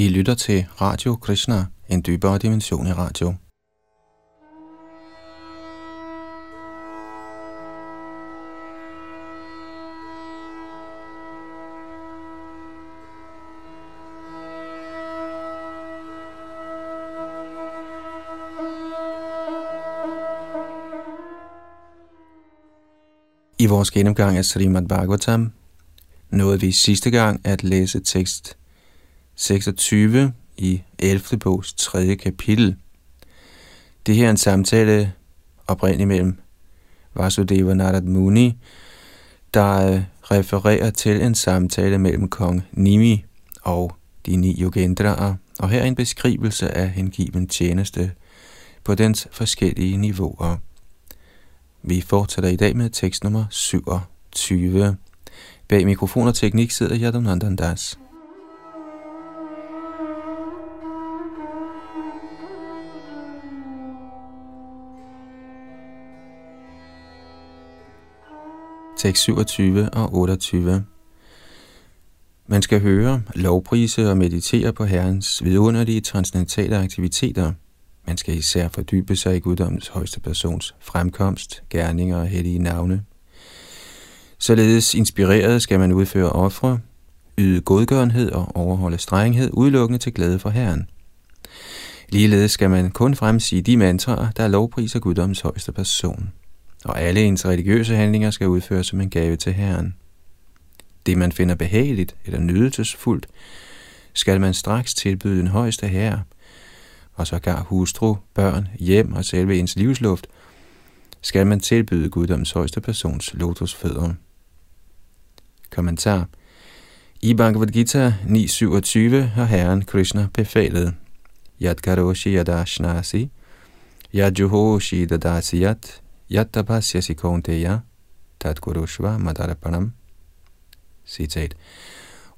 I lytter til Radio Krishna, en dybere dimension i radio. I vores gennemgang af Srimad Bhagavatam nåede vi sidste gang at læse tekst 26 i 11. bogs 3. kapitel. Det her er en samtale oprindeligt mellem Vasudeva Narad Muni, der øh, refererer til en samtale mellem kong Nimi og de ni yogendraer, og her en beskrivelse af hengiven tjeneste på dens forskellige niveauer. Vi fortsætter i dag med tekst nummer 27. Bag mikrofon og teknik sidder Yadunandandas. Das. Tekst 27 og 28. Man skal høre, lovprise og meditere på Herrens vidunderlige transcendentale aktiviteter. Man skal især fordybe sig i guddommens højeste persons fremkomst, gerninger og hellige navne. Således inspireret skal man udføre ofre, yde godgørenhed og overholde strenghed udelukkende til glæde for Herren. Ligeledes skal man kun fremsige de mantraer, der lovpriser guddommens højeste person og alle ens religiøse handlinger skal udføres som en gave til Herren. Det, man finder behageligt eller nydelsesfuldt, skal man straks tilbyde den højeste herre, og så gar hustru, børn, hjem og selve ens livsluft, skal man tilbyde guddoms højeste persons lotusfødder. Kommentar I Bhagavad Gita 9.27 har Herren Krishna befalet Yad karoshi yadashnasi Yadjuhoshi dadasiyat Yattapasyasi kaunteya tatgurushva madarapanam. Citat.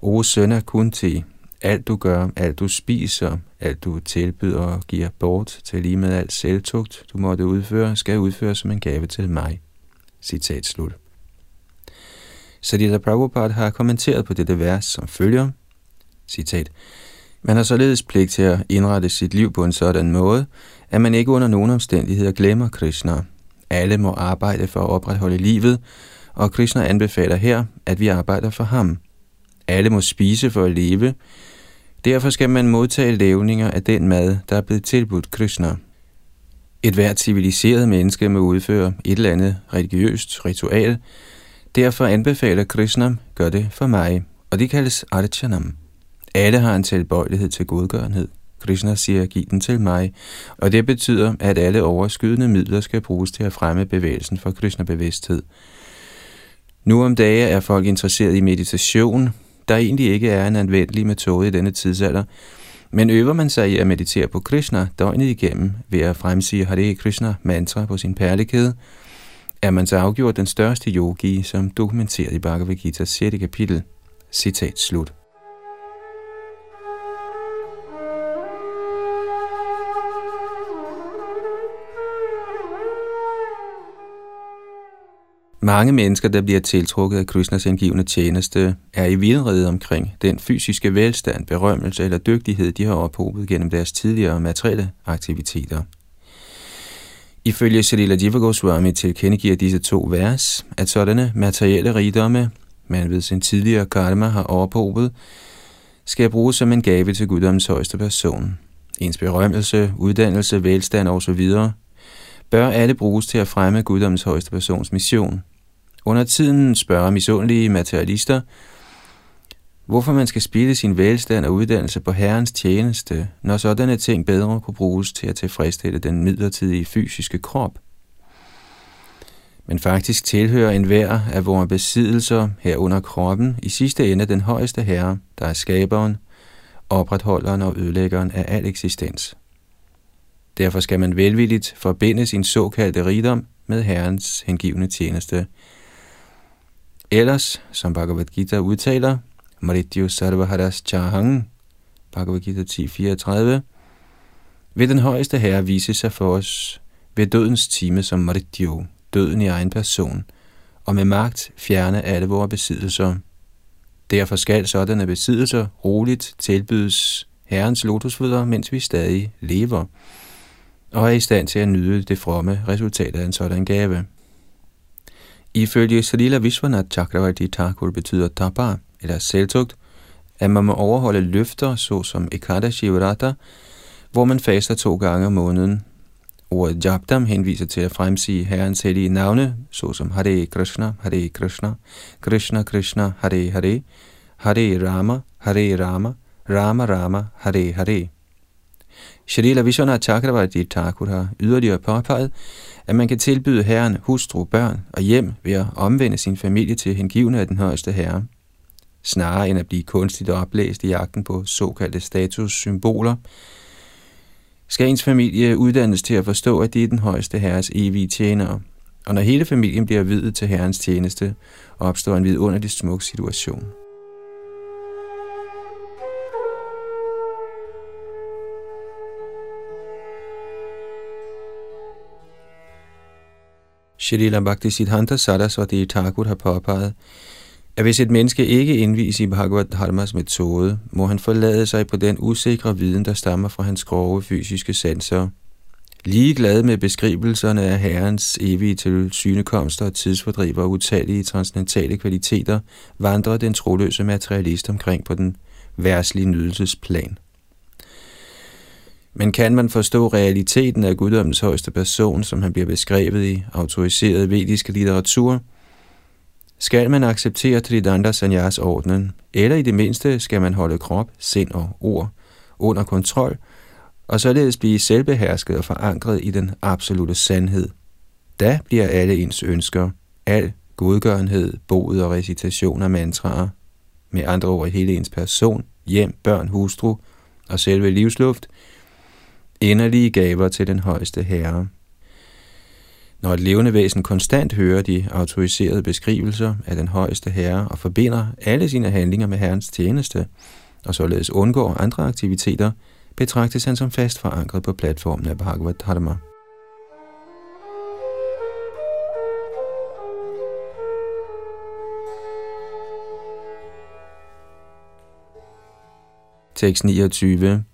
O søn af Kunti, alt du gør, alt du spiser, alt du tilbyder og giver bort til lige med alt selvtugt, du måtte udføre, skal udføres som en gave til mig. Citat slut. Sadhya Prabhupada har kommenteret på dette vers som følger. Citat. Man har således pligt til at indrette sit liv på en sådan måde, at man ikke under nogen omstændigheder glemmer Krishna, alle må arbejde for at opretholde livet, og Krishna anbefaler her, at vi arbejder for ham. Alle må spise for at leve. Derfor skal man modtage levninger af den mad, der er blevet tilbudt Krishna. Et hvert civiliseret menneske må udføre et eller andet religiøst ritual. Derfor anbefaler Krishna, gør det for mig, og det kaldes Archanam. Alle har en tilbøjelighed til godgørenhed. Krishna siger, giv den til mig, og det betyder, at alle overskydende midler skal bruges til at fremme bevægelsen for Krishna-bevidsthed. Nu om dage er folk interesseret i meditation, der egentlig ikke er en anvendelig metode i denne tidsalder, men øver man sig i at meditere på Krishna døgnet igennem ved at fremsige Hare Krishna mantra på sin perlekæde, er man så afgjort den største yogi, som dokumenteret i Bhagavad Gita's 6. kapitel. Citat slut. Mange mennesker, der bliver tiltrukket af Krishnas indgivende tjeneste, er i vidrede omkring den fysiske velstand, berømmelse eller dygtighed, de har ophobet gennem deres tidligere materielle aktiviteter. Ifølge Shalila Jiva Goswami tilkendegiver disse to vers, at sådanne materielle rigdomme, man ved sin tidligere karma har ophobet, skal bruges som en gave til guddoms højeste person. Ens berømmelse, uddannelse, velstand osv. bør alle bruges til at fremme guddoms højeste persons mission – under tiden spørger misundelige materialister, hvorfor man skal spille sin velstand og uddannelse på Herrens tjeneste, når sådanne ting bedre kunne bruges til at tilfredsstille den midlertidige fysiske krop. Men faktisk tilhører enhver af vores besiddelser herunder kroppen i sidste ende den højeste herre, der er skaberen, opretholderen og ødelæggeren af al eksistens. Derfor skal man velvilligt forbinde sin såkaldte rigdom med Herrens hengivne tjeneste – Ellers, som Bhagavad Gita udtaler, Marityu Sarvaharas Chahang, Bhagavad Gita 10.34, vil den højeste herre vise sig for os ved dødens time som Marityu, døden i egen person, og med magt fjerne alle vores besiddelser. Derfor skal sådanne besiddelser roligt tilbydes Herrens lotusfødder, mens vi stadig lever, og er i stand til at nyde det fromme resultat af en sådan gave. Ifølge Srila Vishwanath Chakravarti Thakur betyder tapa, eller selvtugt, at man må overholde løfter, såsom Ekadashi Vrata, hvor man faster to gange om måneden. Ordet Jabdam henviser til at fremsige Herrens hellige navne, såsom Hare Krishna, Hare Krishna, Krishna Krishna, Hare Hare, Hare Rama, Hare Rama, Rama Rama, Hare Hare. Shalila Vishwana Chakravarti Thakur har yderligere påpeget, at man kan tilbyde herren hustru, børn og hjem ved at omvende sin familie til hengivne af den højeste herre. Snarere end at blive kunstigt oplæst i jagten på såkaldte statussymboler, skal ens familie uddannes til at forstå, at det er den højeste herres evige tjenere. Og når hele familien bliver videt til herrens tjeneste, opstår en vidunderlig smuk situation. Shrila Bhaktisiddhanta Saraswati Thakur har påpeget, at hvis et menneske ikke indvies i Bhagavad Dharmas metode, må han forlade sig på den usikre viden, der stammer fra hans grove fysiske sanser. glad med beskrivelserne af Herrens evige tilsynekomster og tidsfordriver og utallige transcendentale kvaliteter, vandrer den troløse materialist omkring på den værslige nydelsesplan. Men kan man forstå realiteten af guddommens højeste person, som han bliver beskrevet i autoriseret vediske litteratur, skal man acceptere Tridanda Sanyas ordnen, eller i det mindste skal man holde krop, sind og ord under kontrol, og således blive selvbehersket og forankret i den absolute sandhed. Da bliver alle ens ønsker, al godgørenhed, bod og recitation af mantraer, med andre ord hele ens person, hjem, børn, hustru og selve livsluft, inderlige gaver til den højeste herre. Når et levende væsen konstant hører de autoriserede beskrivelser af den højeste herre og forbinder alle sine handlinger med herrens tjeneste, og således undgår andre aktiviteter, betragtes han som fast forankret på platformen af Bhagavad Dharma. Tekst 29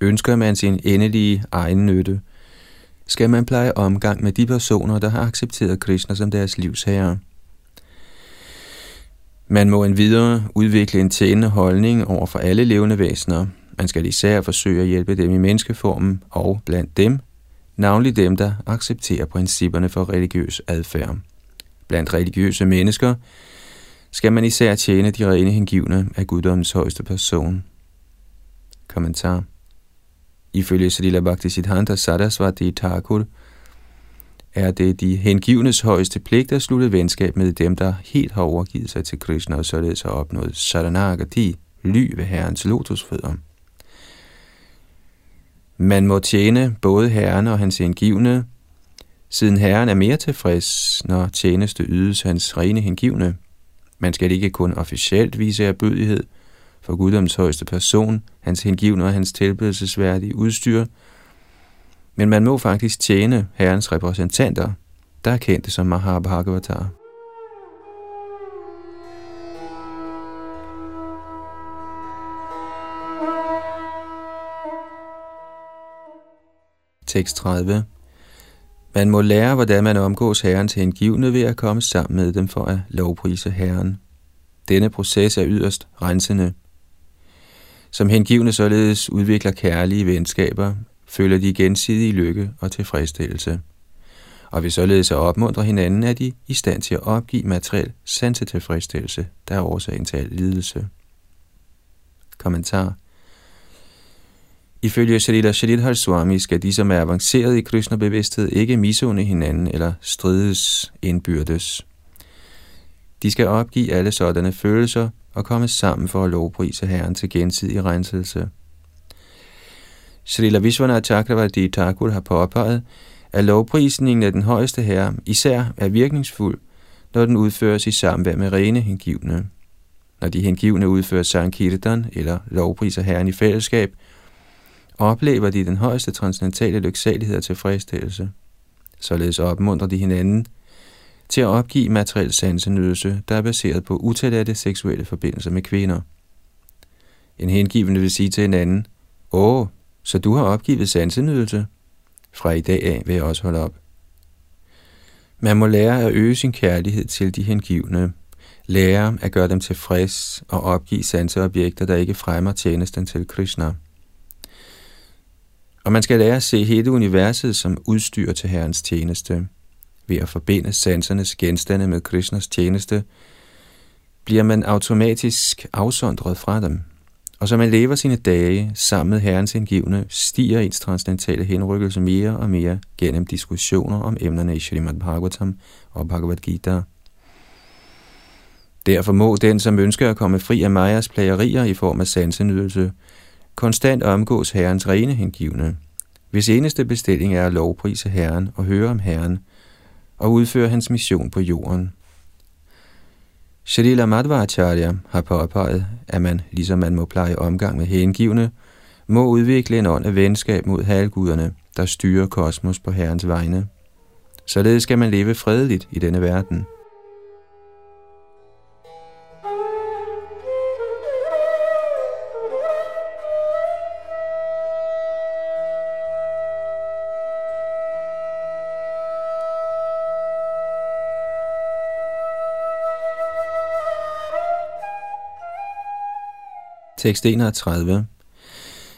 Ønsker man sin endelige egen nytte, skal man pleje omgang med de personer, der har accepteret Krishna som deres livsherre. Man må endvidere udvikle en tjenende holdning over for alle levende væsener. Man skal især forsøge at hjælpe dem i menneskeformen og blandt dem, navnlig dem, der accepterer principperne for religiøs adfærd. Blandt religiøse mennesker skal man især tjene de rene hengivne af guddommens højeste person. Kommentar Ifølge Srila Bhaktisiddhanta Sarasvati Thakur er det de hengivnes højeste pligt at slutte venskab med dem, der helt har overgivet sig til Krishna og således har opnået Saranagati, ly ved herrens lotusfødder. Man må tjene både herren og hans hengivne, siden herren er mere tilfreds, når tjeneste ydes hans rene hengivne. Man skal ikke kun officielt vise erbødighed, for guddoms højeste person, hans hengivne og hans tilbedelsesværdige udstyr, men man må faktisk tjene herrens repræsentanter, der er kendte som Mahabhagavatar. Tekst 30 Man må lære, hvordan man omgås herrens hengivne ved at komme sammen med dem for at lovprise herren. Denne proces er yderst rensende, som hengivne således udvikler kærlige venskaber, føler de gensidig lykke og tilfredsstillelse. Og ved således at opmuntre hinanden, er de i stand til at opgive materiel sansetilfredsstillelse, der er årsagen til al lidelse. Kommentar Ifølge Shalila Shalidhar Swami skal de, som er avanceret i Krishna-bevidsthed, ikke misunde hinanden eller strides indbyrdes. De skal opgive alle sådanne følelser og komme sammen for at lovprise Herren til gensidig renselse. Srila Vishwanath Chakravarti Thakur har påpeget, at lovprisningen af den højeste herre især er virkningsfuld, når den udføres i samvær med rene hengivne. Når de hengivne udfører sankirtan eller lovpriser herren i fællesskab, oplever de den højeste transcendentale lyksalighed og tilfredsstillelse. Således opmuntrer de hinanden til at opgive materiel sansenydelse, der er baseret på utilladte seksuelle forbindelser med kvinder. En hengivende vil sige til en anden, Åh, så du har opgivet sansenydelse? Fra i dag af vil jeg også holde op. Man må lære at øge sin kærlighed til de hengivne, lære at gøre dem tilfreds og opgive sanseobjekter, der ikke fremmer tjenesten til Krishna. Og man skal lære at se hele universet som udstyr til Herrens tjeneste. Ved at forbinde sansernes genstande med Krishnas tjeneste, bliver man automatisk afsondret fra dem. Og så man lever sine dage sammen med Herrens indgivende, stiger ens transcendentale henrykkelse mere og mere gennem diskussioner om emnerne i Srimad Bhagavatam og Bhagavad Gita. Derfor må den, som ønsker at komme fri af Majas plagerier i form af sansenydelse, konstant omgås Herrens rene hengivne, hvis eneste bestilling er at lovprise Herren og høre om Herren og udføre hans mission på jorden. Shalila Madhvacharya har påpeget, at man, ligesom man må pleje omgang med hengivne, må udvikle en ånd af venskab mod halvguderne, der styrer kosmos på Herrens vegne. Således skal man leve fredeligt i denne verden. Tekst 31.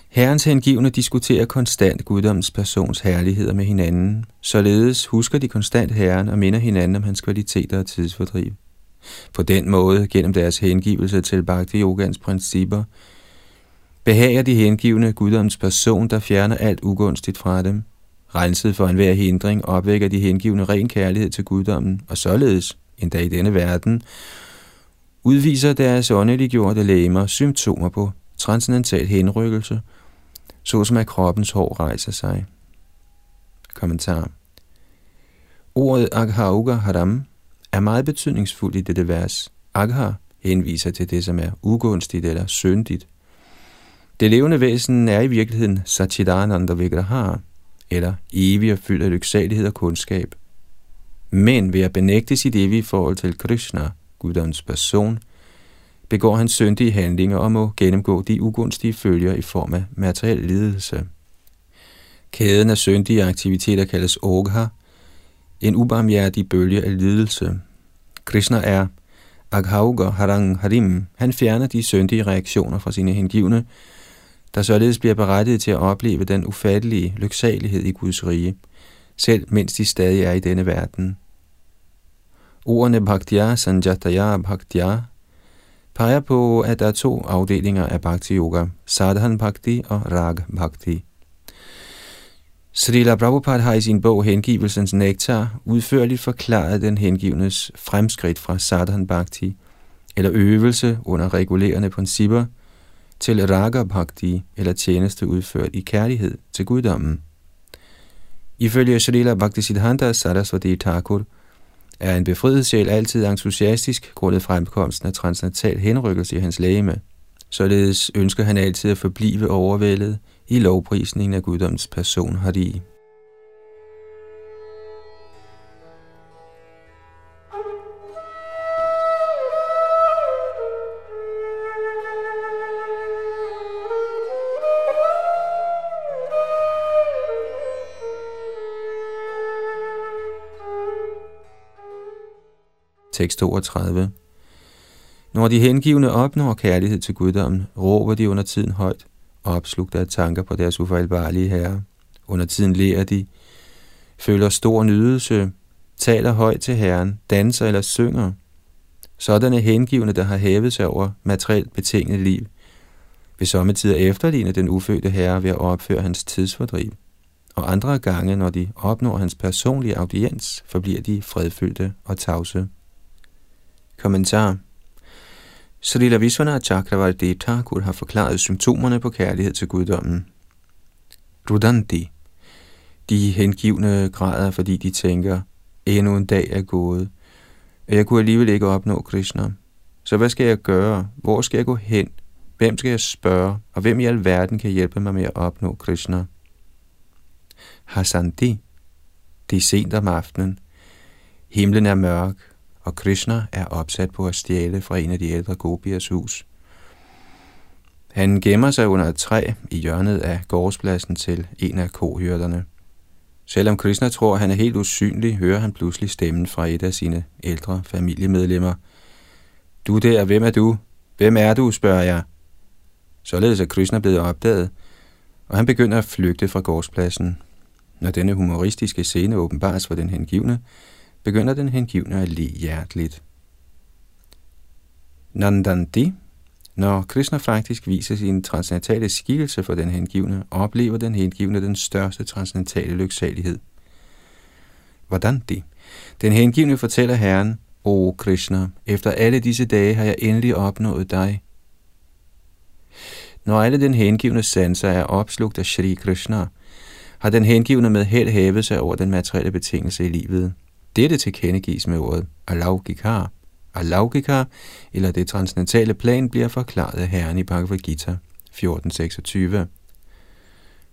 Herrens hengivne diskuterer konstant guddommens persons herligheder med hinanden. Således husker de konstant Herren og minder hinanden om hans kvaliteter og tidsfordriv. På den måde, gennem deres hengivelse til Bhakti Yogans principper, behager de hengivne guddommens person, der fjerner alt ugunstigt fra dem. Renset for enhver hindring opvækker de hengivne ren kærlighed til guddommen, og således, endda i denne verden, udviser deres åndeliggjorte lægemer symptomer på transcendental henrykkelse, såsom at kroppens hår rejser sig. Kommentar Ordet Aghauga Haram er meget betydningsfuldt i dette vers. Agha henviser til det, som er ugunstigt eller syndigt. Det levende væsen er i virkeligheden Satchidananda Vigraha, eller evig og fyldt af lyksalighed og kundskab. Men ved at benægte sit evige forhold til Krishna – guddoms person, begår han syndige handlinger og må gennemgå de ugunstige følger i form af materiel lidelse. Kæden af syndige aktiviteter kaldes ogha, en ubarmhjertig bølge af lidelse. Krishna er Aghauga Harang Harim. Han fjerner de syndige reaktioner fra sine hengivne, der således bliver berettiget til at opleve den ufattelige lyksalighed i Guds rige, selv mens de stadig er i denne verden. Ordene Bhaktya Sanjataya Bhaktya peger på, at der er to afdelinger af Bhakti Yoga, Sadhan Bhakti og Rag Bhakti. Srila Prabhupada har i sin bog Hengivelsens Nektar udførligt forklaret den hengivnes fremskridt fra Sadhan Bhakti, eller øvelse under regulerende principper, til Raga Bhakti, eller tjeneste udført i kærlighed til guddommen. Ifølge Srila Bhaktisiddhanta Saraswati Thakur – er en befriet sjæl altid entusiastisk grundet fremkomsten af transcendental henrykkelse i hans lægeme. Således ønsker han altid at forblive overvældet i lovprisningen af guddoms person Hari. Tekst 32. Når de hengivne opnår kærlighed til guddommen, råber de under tiden højt, opslugt af tanker på deres ufejlbarlige herre. Under tiden lærer de, føler stor nydelse, taler højt til Herren, danser eller synger. Sådanne hengivne, der har hævet sig over materielt betinget liv, vil sommetider efterligne den ufødte herre ved at opføre hans tidsfordriv. Og andre gange, når de opnår hans personlige audiens, forbliver de fredfyldte og tavse. Kommentar Srila Vishwanath Chakravarti Thakur har forklaret symptomerne på kærlighed til guddommen. Rudanti. De hengivne græder, fordi de tænker, endnu en dag er gået, og jeg kunne alligevel ikke opnå Krishna. Så hvad skal jeg gøre? Hvor skal jeg gå hen? Hvem skal jeg spørge? Og hvem i alverden kan hjælpe mig med at opnå Krishna? Hasanti. Det er sent om aftenen. Himlen er mørk, og Krishna er opsat på at stjæle fra en af de ældre gopiers hus. Han gemmer sig under et træ i hjørnet af gårdspladsen til en af kohyrderne. Selvom Krishna tror, at han er helt usynlig, hører han pludselig stemmen fra et af sine ældre familiemedlemmer. Du der, hvem er du? Hvem er du, spørger jeg. Således er Krishna blevet opdaget, og han begynder at flygte fra gårdspladsen. Når denne humoristiske scene åbenbares for den hengivne, begynder den hengivne at le hjerteligt. Nandandi når Krishna faktisk viser sin transcendentale skikkelse for den hengivne, oplever den hengivne den største transcendentale lyksalighed. Hvordan det? Den hengivne fortæller Herren, O Krishna, efter alle disse dage har jeg endelig opnået dig. Når alle den hengivne sanser er opslugt af Shri Krishna, har den hengivne med held hævet sig over den materielle betingelse i livet. Dette tilkendegives med ordet alaugikar, Alaugikar, eller det transcendentale plan, bliver forklaret af Herren i Bhagavad Gita 14.26.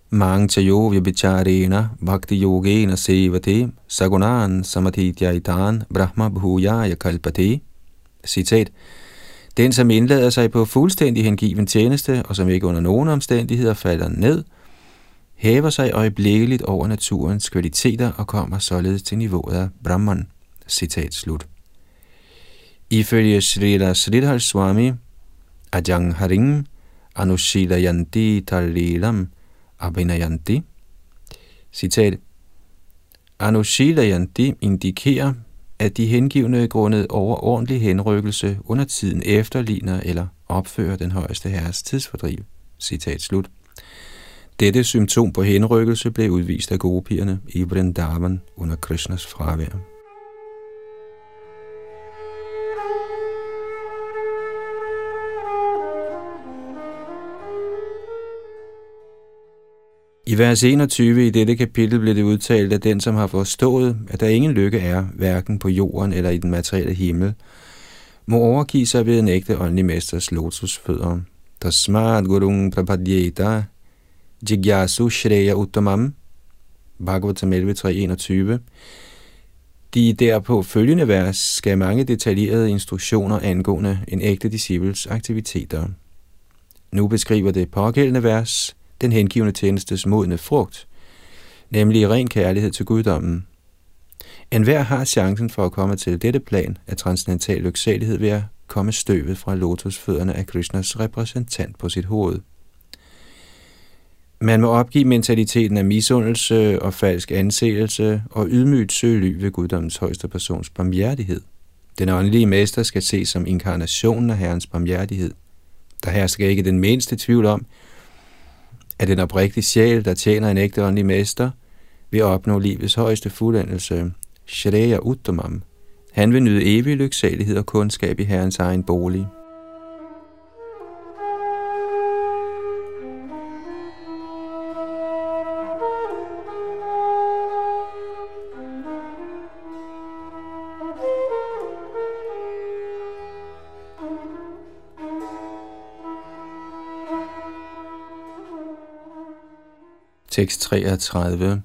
Mang chayo vyabicharena bhakti yogena sevate sagunan samadhityaitan brahma bhujaya kalpate. Citat. Den, som indlader sig på fuldstændig hengiven tjeneste, og som ikke under nogen omstændigheder falder ned, hæver sig øjeblikkeligt over naturens kvaliteter og kommer således til niveauet af Brahman. Citat slut. Ifølge Srila Sridhar Swami, Ajang Haring, Yanti Talilam Abhinayanti, citat, Yanti indikerer, at de hengivne grundet overordentlig henrykkelse under tiden efterligner eller opfører den højeste herres tidsfordriv. Citat slut. Dette symptom på henrykkelse blev udvist af gopierne i Vrindavan under Krishnas fravær. I vers 21 i dette kapitel blev det udtalt, at den, som har forstået, at der ingen lykke er, hverken på jorden eller i den materielle himmel, må overgive sig ved en ægte åndelig mesters lotusfødder. Tasmad gurung prapadyeta jigyasu shreya uttamam Bhagavatam 11.3.21 De derpå følgende vers skal mange detaljerede instruktioner angående en ægte disciples aktiviteter. Nu beskriver det pågældende vers den hengivende tjenestes modne frugt, nemlig ren kærlighed til guddommen. En hver har chancen for at komme til dette plan af transcendental lyksalighed ved at komme støvet fra lotusfødderne af Krishnas repræsentant på sit hoved. Man må opgive mentaliteten af misundelse og falsk anseelse og ydmygt søge ly ved guddommens højeste persons barmhjertighed. Den åndelige mester skal ses som inkarnationen af Herrens barmhjertighed. Der hersker ikke den mindste tvivl om, at den oprigtige sjæl, der tjener en ægte åndelig mester, vil opnå livets højeste fuldendelse, Shreya Uttamam. Han vil nyde evig lyksalighed og kundskab i Herrens egen bolig. Tekst 33.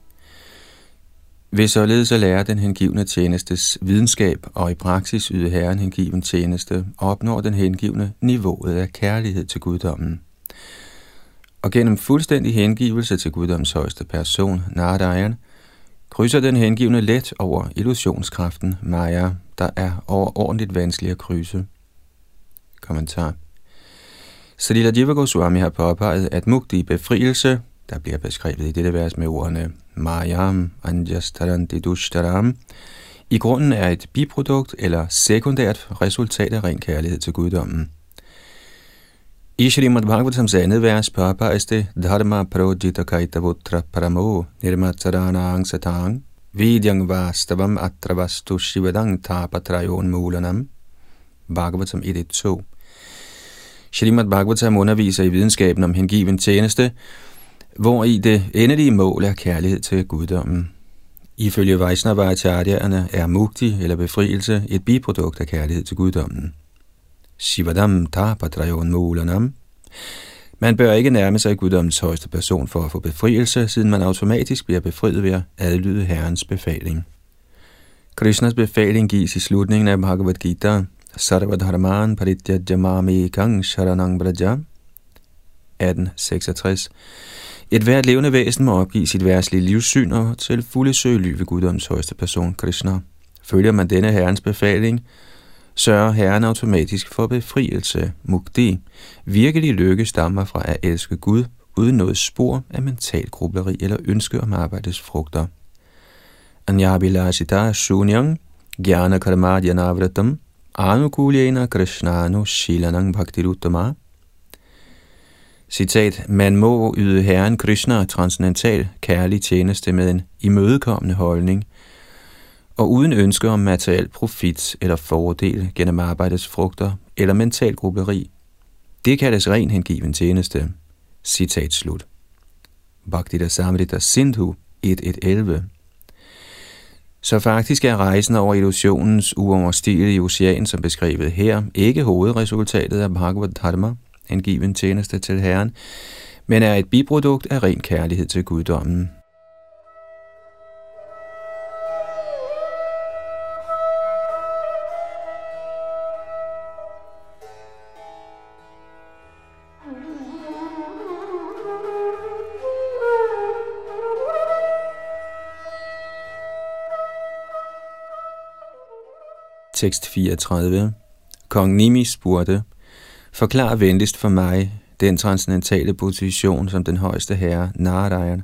Ved således at lære den hengivne tjenestes videnskab og i praksis yde Herren hengiven tjeneste, opnår den hengivne niveauet af kærlighed til guddommen. Og gennem fuldstændig hengivelse til guddoms højeste person, Narayan, krydser den hengivne let over illusionskraften Maya, der er overordentligt vanskelig at krydse. Kommentar Salila Jiva Goswami har påpeget, at mugti befrielse der bliver beskrevet i dette vers med ordene Mayam Anjastaranti Dushtaram, i grunden er et biprodukt eller sekundært resultat af ren kærlighed til guddommen. I Srimad Bhagavatams andet vers påpeges det Dharma Projita Kaitavutra Paramo Nirmatarana Angsatang Vidyang Vastavam Atravastu Shivadang Tapatrayon Mulanam Bhagavatam 1.2 Srimad Bhagavatam underviser i videnskaben om hengiven tjeneste, hvor i det endelige mål er kærlighed til guddommen. Ifølge Vaishnavacharyaerne er mukti eller befrielse et biprodukt af kærlighed til guddommen. Shivadam tapadrayon mulanam. Man bør ikke nærme sig guddommens højeste person for at få befrielse, siden man automatisk bliver befriet ved at adlyde Herrens befaling. Krishnas befaling gives i slutningen af Bhagavad Gita, Sarvadharman paritya jamami kang sharanang braja, 1866. Et hvert levende væsen må opgive sit værtslige livssyn og til fulde søge ly ved guddoms højeste person, Krishna. Følger man denne herrens befaling, sørger herren automatisk for befrielse, mukti. Virkelig lykke stammer fra at elske Gud, uden noget spor af mental grubleri eller ønske om arbejdets frugter. Anyabilashita sunyang, gyana karmadyanavratam anukulyena krishnanu shilanang bhaktiruttama Citat, man må yde Herren Krishna transcendental kærlig tjeneste med en imødekommende holdning, og uden ønske om materiel profit eller fordel gennem arbejdets frugter eller mental grupperi. Det kaldes ren hengiven tjeneste. Citat slut. Bhaktita Samrita Sindhu 1.1.11 Så faktisk er rejsen over illusionens uoverstigelige ocean, som beskrevet her, ikke hovedresultatet af Bhagavad Dharma, hengiven tjeneste til Herren, men er et biprodukt af ren kærlighed til guddommen. Tekst 34. Kong Nimi spurgte, Forklar venligst for mig den transcendentale position, som den højeste herre, Narayan,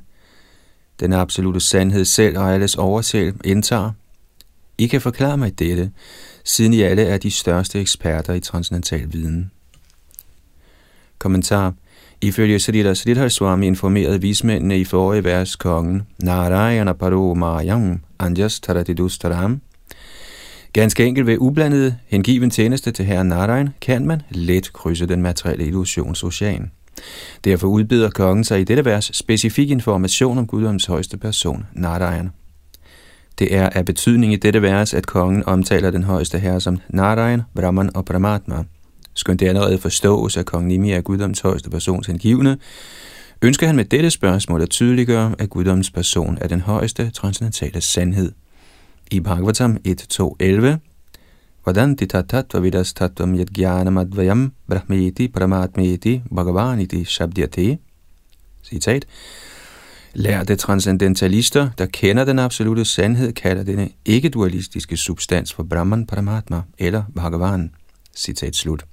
den absolute sandhed selv og alles oversæl, indtager. I kan forklare mig dette, siden I alle er de største eksperter i transcendental viden. Kommentar. Ifølge Sridhar Sridhar Swami informerede vismændene i forrige vers kongen, Narayana Paro Mayam Anjas Taratidustaram, Ganske enkelt ved ublandet hengiven tjeneste til herren Narayan, kan man let krydse den materielle illusions ocean. Derfor udbyder kongen sig i dette vers specifik information om Guddoms højeste person, Narayan. Det er af betydning i dette vers, at kongen omtaler den højeste herre som Narayan, Brahman og Brahmatma. Skønt det allerede forstås, at kong Nimi er Guddoms højeste persons hengivne, ønsker han med dette spørgsmål at tydeliggøre, at Guddoms person er den højeste transcendentale sandhed – i Bhagavatam 1.2.11, Hvordan tattva vidas tattvam yad jnanam advayam brahmeti paramatmeti bhagavaniti shabdyate. Citat. Lærte transcendentalister, der kender den absolute sandhed, kalder denne ikke-dualistiske substans for Brahman Paramatma eller Bhagavan. Citat slut.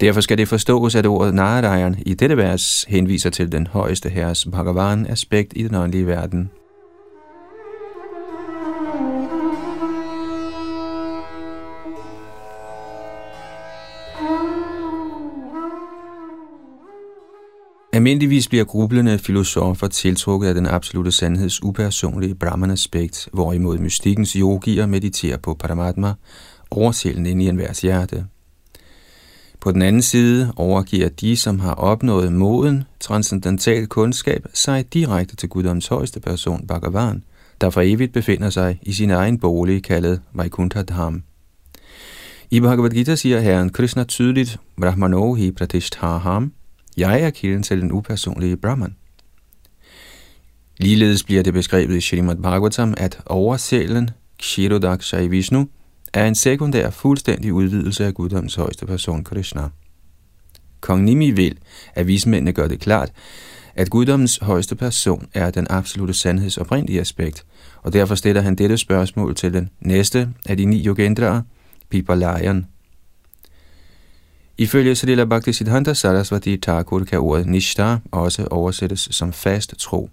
Derfor skal det forstås, at ordet Narayan i dette vers henviser til den højeste herres Bhagavan-aspekt i den åndelige verden. Almindeligvis bliver grublende filosofer tiltrukket af den absolute sandheds upersonlige Brahman-aspekt, hvorimod mystikkens yogier mediterer på Paramatma, oversjælen ind i enhver hjerte. På den anden side overgiver de, som har opnået moden transcendental kundskab, sig direkte til Guddoms højeste person, Bhagavan, der for evigt befinder sig i sin egen bolig, kaldet Vaikuntha Dham. I Bhagavad Gita siger Herren Krishna tydeligt, Brahmanohi Pratishtaham, jeg er kilden til den upersonlige Brahman. Ligeledes bliver det beskrevet i Srimad Bhagavatam, at oversælen Kshirodakshai Vishnu er en sekundær fuldstændig udvidelse af Guddoms højeste person Krishna. Kong Nimi vil, at vismændene gør det klart, at guddommens højeste person er den absolute sandheds oprindelige aspekt, og derfor stiller han dette spørgsmål til den næste af de ni yogendraer, Pipalayan, Ifølge Srila Bhaktisiddhanta Sarasvati Thakur kan ordet nishtha også oversættes som fast tro.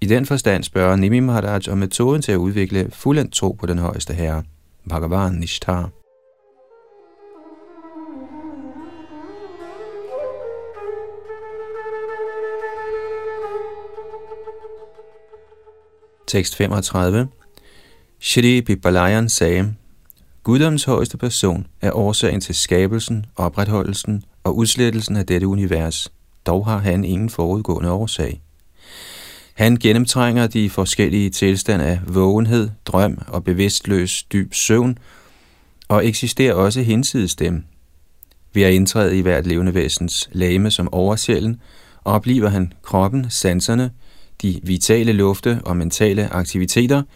I den forstand spørger Nimi Maharaj om metoden til at udvikle fuldendt tro på den højeste herre, Bhagavan Nishtha. Tekst 35 Shri Pipalayan sagde, Guddoms højeste person er årsagen til skabelsen, opretholdelsen og udslettelsen af dette univers. Dog har han ingen forudgående årsag. Han gennemtrænger de forskellige tilstande af vågenhed, drøm og bevidstløs dyb søvn, og eksisterer også hinsides dem. Ved at indtræde i hvert levende væsens lame som oversjælen, oplever han kroppen, sanserne, de vitale lufte og mentale aktiviteter –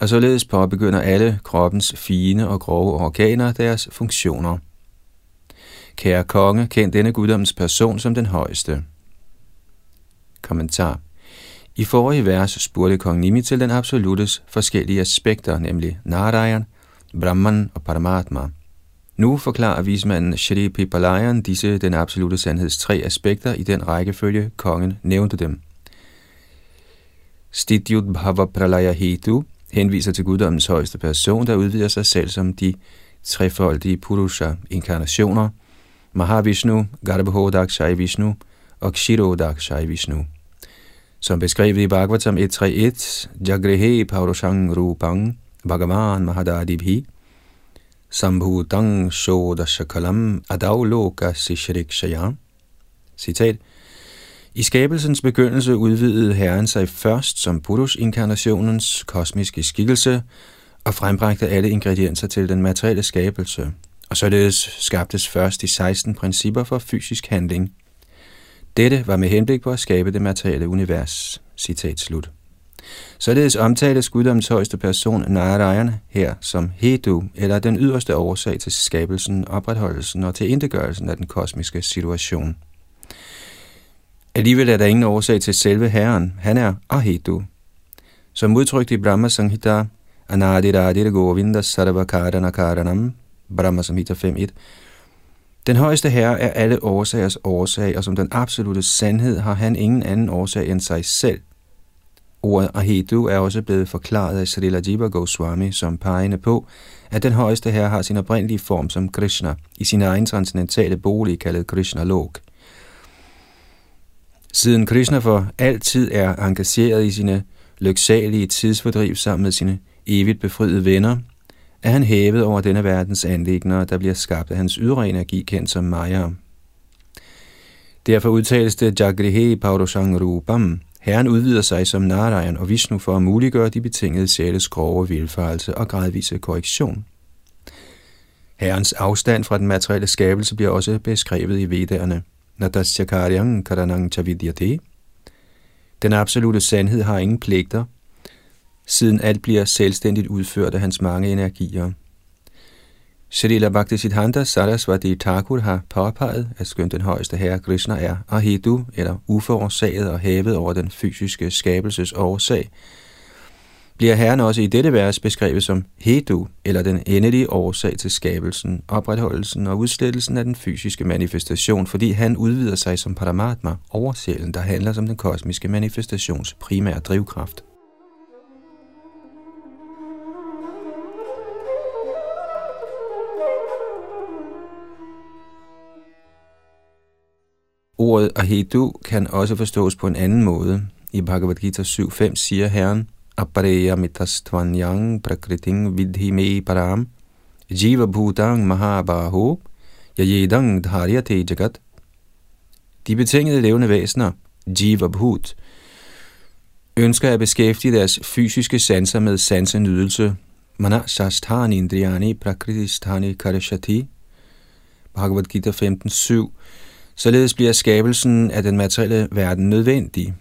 og således påbegynder alle kroppens fine og grove organer deres funktioner. Kære konge, kend denne guddoms person som den højeste. Kommentar I forrige vers spurgte kong Nimi til den absolutes forskellige aspekter, nemlig Narayan, Brahman og Paramatma. Nu forklarer vismanden Shri Pipalayan disse den absolute sandheds tre aspekter i den rækkefølge, kongen nævnte dem. Stityut Bhava Pralaya Hetu henviser til guddommens højeste person, der udvider sig selv som de trefoldige Purusha inkarnationer, Mahavishnu, Garbhodakshai Vishnu og Kshirodakshai Vishnu. Som beskrevet i Bhagavatam 1.3.1, Jagrehe Paurushang Rupang Bhagavan Mahadadibhi Sambhutang Shodashakalam Adavloka Sishrikshaya. Citat. I skabelsens begyndelse udvidede Herren sig først som Buddhus-inkarnationens kosmiske skikkelse og frembragte alle ingredienser til den materielle skabelse, og således skabtes først de 16 principper for fysisk handling. Dette var med henblik på at skabe det materielle univers. Citat slut. Således omtales guddoms højeste person Narayana her som Hedu, eller den yderste årsag til skabelsen, opretholdelsen og tilindegørelsen af den kosmiske situation. Alligevel er der ingen årsag til selve Herren. Han er Ahedu. Som udtrykt i Brahma Sanghita, Anadiradir Govinda Sarvakarana Karanam, Brahma Samhita 5.1, den højeste herre er alle årsagers årsag, og som den absolute sandhed har han ingen anden årsag end sig selv. Ordet Ahedu er også blevet forklaret af Srila Jiva Goswami som pegende på, at den højeste herre har sin oprindelige form som Krishna i sin egen transcendentale bolig kaldet Krishna Lok. Siden Krishna for altid er engageret i sine lyksalige tidsfordriv sammen med sine evigt befriede venner, er han hævet over denne verdens anlægner, der bliver skabt af hans ydre energi, kendt som Maya. Derfor udtales det Jagrihe Paurushang Rupam. Herren udvider sig som Narayan og Vishnu for at muliggøre de betingede sjæles grove vilfarelse og gradvise korrektion. Herrens afstand fra den materielle skabelse bliver også beskrevet i Vedderne. Natashakaryang karanang chavidyate. Den absolute sandhed har ingen pligter, siden alt bliver selvstændigt udført af hans mange energier. Srila Bhaktisiddhanta Sarasvati Thakur har påpeget, at skønt den højeste herre Krishna er Ahidu, eller uforårsaget og hævet over den fysiske skabelses årsag, bliver herren også i dette vers beskrevet som Hedu, eller den endelige årsag til skabelsen, opretholdelsen og udslettelsen af den fysiske manifestation, fordi han udvider sig som Paramatma, oversjælen, der handler som den kosmiske manifestations primære drivkraft. Ordet Ahedu kan også forstås på en anden måde. I Bhagavad Gita 7.5 siger Herren, Apareya mitastvanyang prakriting vidhi me param jiva bhutang mahabaho yayedang dharyate jagat. De betingede levende væsener, jiva bhut, ønsker at beskæftige deres fysiske sanser med sansenydelse, mana shasthani indriyani prakritisthani karishati, Bhagavad Gita 15.7, Således bliver skabelsen af den materielle verden nødvendig.